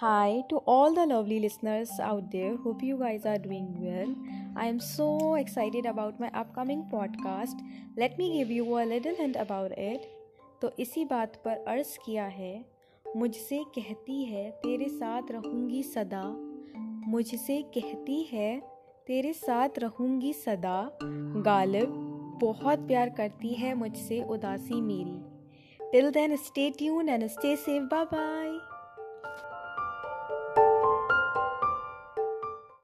Hi to all the lovely listeners out there. Hope you guys are doing well. I am so excited about my upcoming podcast. Let me give you a little hint about it. तो इसी बात पर अर्ज़ किया है मुझसे कहती है तेरे साथ रहूँगी सदा मुझसे कहती है तेरे साथ रहूँगी सदा गालिब बहुत प्यार करती है मुझसे उदासी मेरी till then stay tuned and stay safe bye bye